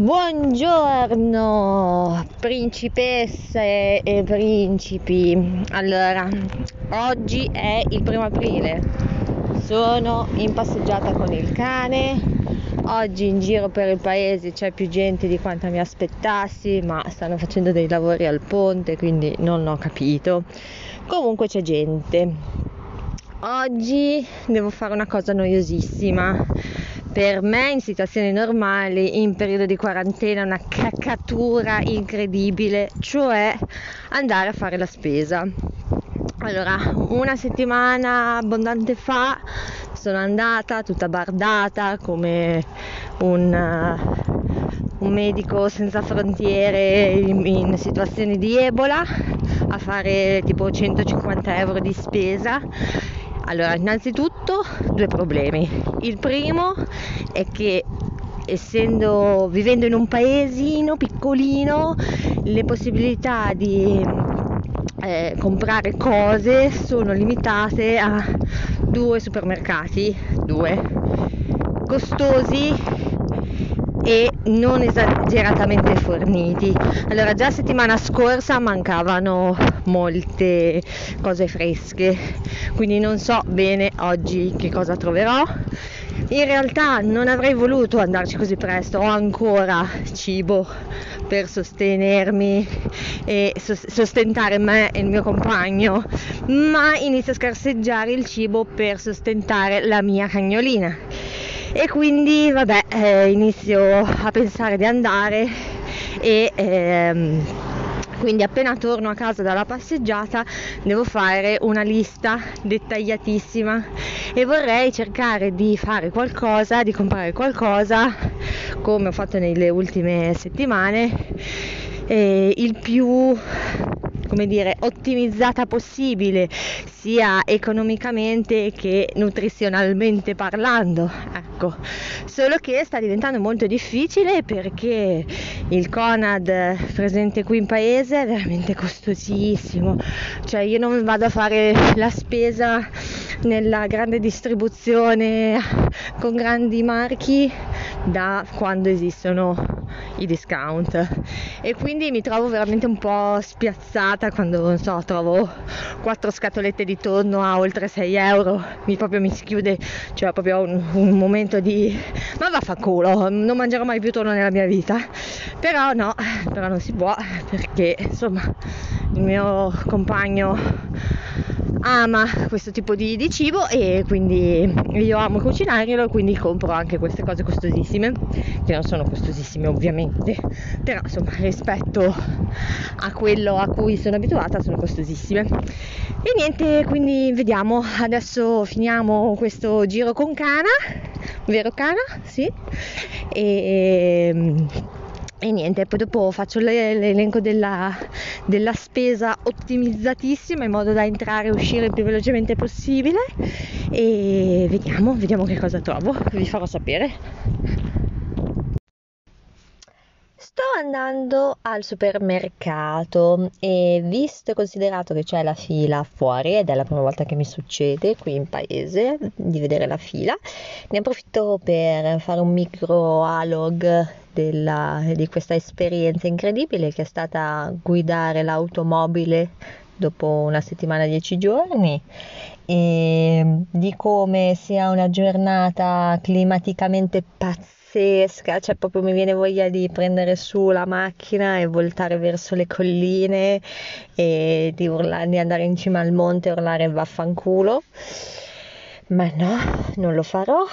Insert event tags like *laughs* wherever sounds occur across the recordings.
Buongiorno principesse e principi. Allora, oggi è il primo aprile. Sono in passeggiata con il cane. Oggi in giro per il paese c'è più gente di quanta mi aspettassi, ma stanno facendo dei lavori al ponte, quindi non ho capito. Comunque c'è gente. Oggi devo fare una cosa noiosissima per me in situazioni normali, in periodo di quarantena, una caccatura incredibile, cioè andare a fare la spesa. Allora, una settimana abbondante fa sono andata tutta bardata come un, uh, un medico senza frontiere in, in situazioni di Ebola a fare tipo 150 euro di spesa allora, innanzitutto due problemi. Il primo è che essendo vivendo in un paesino piccolino, le possibilità di eh, comprare cose sono limitate a due supermercati, due costosi e non esageratamente forniti. Allora già settimana scorsa mancavano molte cose fresche, quindi non so bene oggi che cosa troverò. In realtà non avrei voluto andarci così presto, ho ancora cibo per sostenermi e sostentare me e il mio compagno, ma inizio a scarseggiare il cibo per sostentare la mia cagnolina e quindi vabbè eh, inizio a pensare di andare e ehm, quindi appena torno a casa dalla passeggiata devo fare una lista dettagliatissima e vorrei cercare di fare qualcosa, di comprare qualcosa come ho fatto nelle ultime settimane eh, il più come dire, ottimizzata possibile, sia economicamente che nutrizionalmente parlando. Ecco, solo che sta diventando molto difficile perché il Conad presente qui in paese è veramente costosissimo. Cioè io non vado a fare la spesa nella grande distribuzione con grandi marchi da quando esistono i discount. E quindi mi trovo veramente un po' spiazzata quando non so trovo quattro scatolette di tonno a oltre 6 euro. Mi proprio mi schiude cioè proprio un, un momento di ma vaffanculo non mangerò mai più tonno nella mia vita. Però no però non si può perché insomma il mio compagno ama questo tipo di, di, cibo e quindi io amo cucinarglielo quindi compro anche queste cose costosissime che non sono costosissime ovviamente però insomma rispetto a quello a cui sono abituata sono costosissime e niente quindi vediamo adesso finiamo questo giro con Cana vero Cana? sì e e niente, poi dopo faccio l'elenco della, della, spesa ottimizzatissima in modo da entrare e uscire il più velocemente possibile e vediamo, vediamo che cosa trovo, vi farò sapere. Sto andando al supermercato e visto e considerato che c'è la fila fuori ed è la prima volta che mi succede qui in paese di vedere la fila, ne approfitto per fare un micro alog della, di questa esperienza incredibile che è stata guidare l'automobile dopo una settimana, dieci giorni e di come sia una giornata climaticamente pazzesca, cioè proprio mi viene voglia di prendere su la macchina e voltare verso le colline e di, urlare, di andare in cima al monte e urlare vaffanculo. Ma no, non lo farò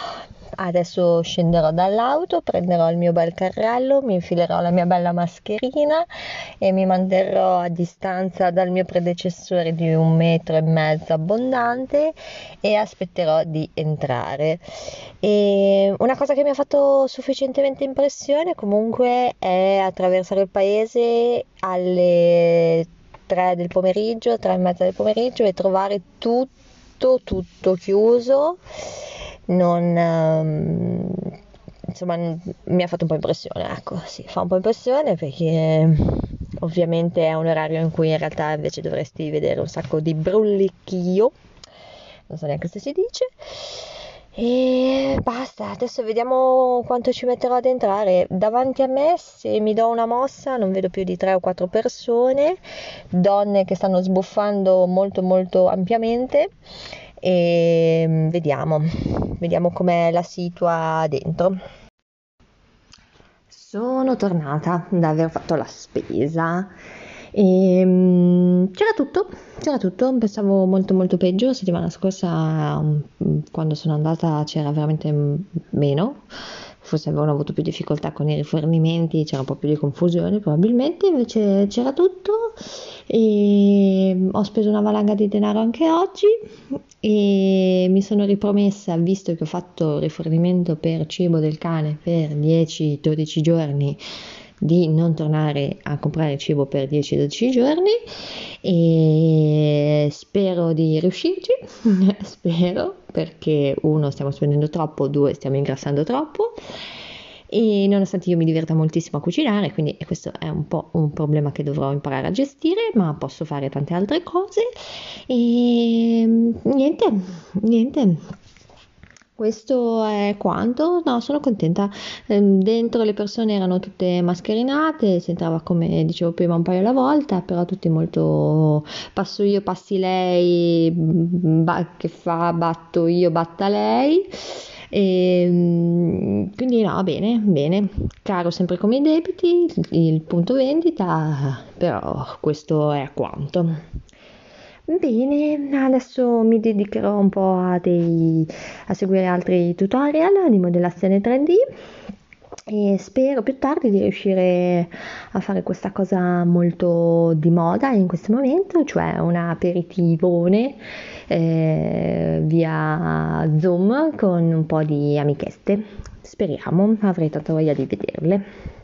Adesso scenderò dall'auto, prenderò il mio bel carrello, mi infilerò la mia bella mascherina e mi manterrò a distanza dal mio predecessore di un metro e mezzo abbondante e aspetterò di entrare. E una cosa che mi ha fatto sufficientemente impressione comunque è attraversare il paese alle 3 del pomeriggio, 3 e mezza del pomeriggio e trovare tutto, tutto chiuso non um, insomma mi ha fatto un po' impressione ecco sì fa un po' impressione perché ovviamente è un orario in cui in realtà invece dovresti vedere un sacco di brullicchio non so neanche se si dice E basta, adesso vediamo quanto ci metterò ad entrare. Davanti a me, se mi do una mossa, non vedo più di tre o quattro persone, donne che stanno sbuffando molto molto ampiamente e mm, vediamo, vediamo com'è la situa dentro. Sono tornata da aver fatto la spesa. E um, c'era tutto, c'era tutto, pensavo molto molto peggio, settimana scorsa um, quando sono andata c'era veramente meno, forse avevano avuto più difficoltà con i rifornimenti, c'era un po' più di confusione probabilmente, invece c'era tutto. E ho speso una valanga di denaro anche oggi e mi sono ripromessa, visto che ho fatto rifornimento per cibo del cane per 10-12 giorni, di non tornare a comprare cibo per 10-12 giorni e spero di riuscirci, *laughs* spero perché uno stiamo spendendo troppo, due stiamo ingrassando troppo. E nonostante io mi diverta moltissimo a cucinare, quindi questo è un po' un problema che dovrò imparare a gestire, ma posso fare tante altre cose. E niente, niente questo è quanto? No, sono contenta. Ehm, dentro le persone erano tutte mascherinate, si entrava come dicevo prima un paio alla volta, però tutti molto passo io, passi lei, ba- che fa, batto io, batta lei. E, ehm, quindi no, bene, bene, caro sempre come i debiti, il punto vendita, però questo è quanto. Bene, adesso mi dedicherò un po' a, dei, a seguire altri tutorial di modellazione 3D e spero più tardi di riuscire a fare questa cosa molto di moda in questo momento, cioè un aperitivone eh, via Zoom con un po' di amichette. Speriamo, avrei tanta voglia di vederle.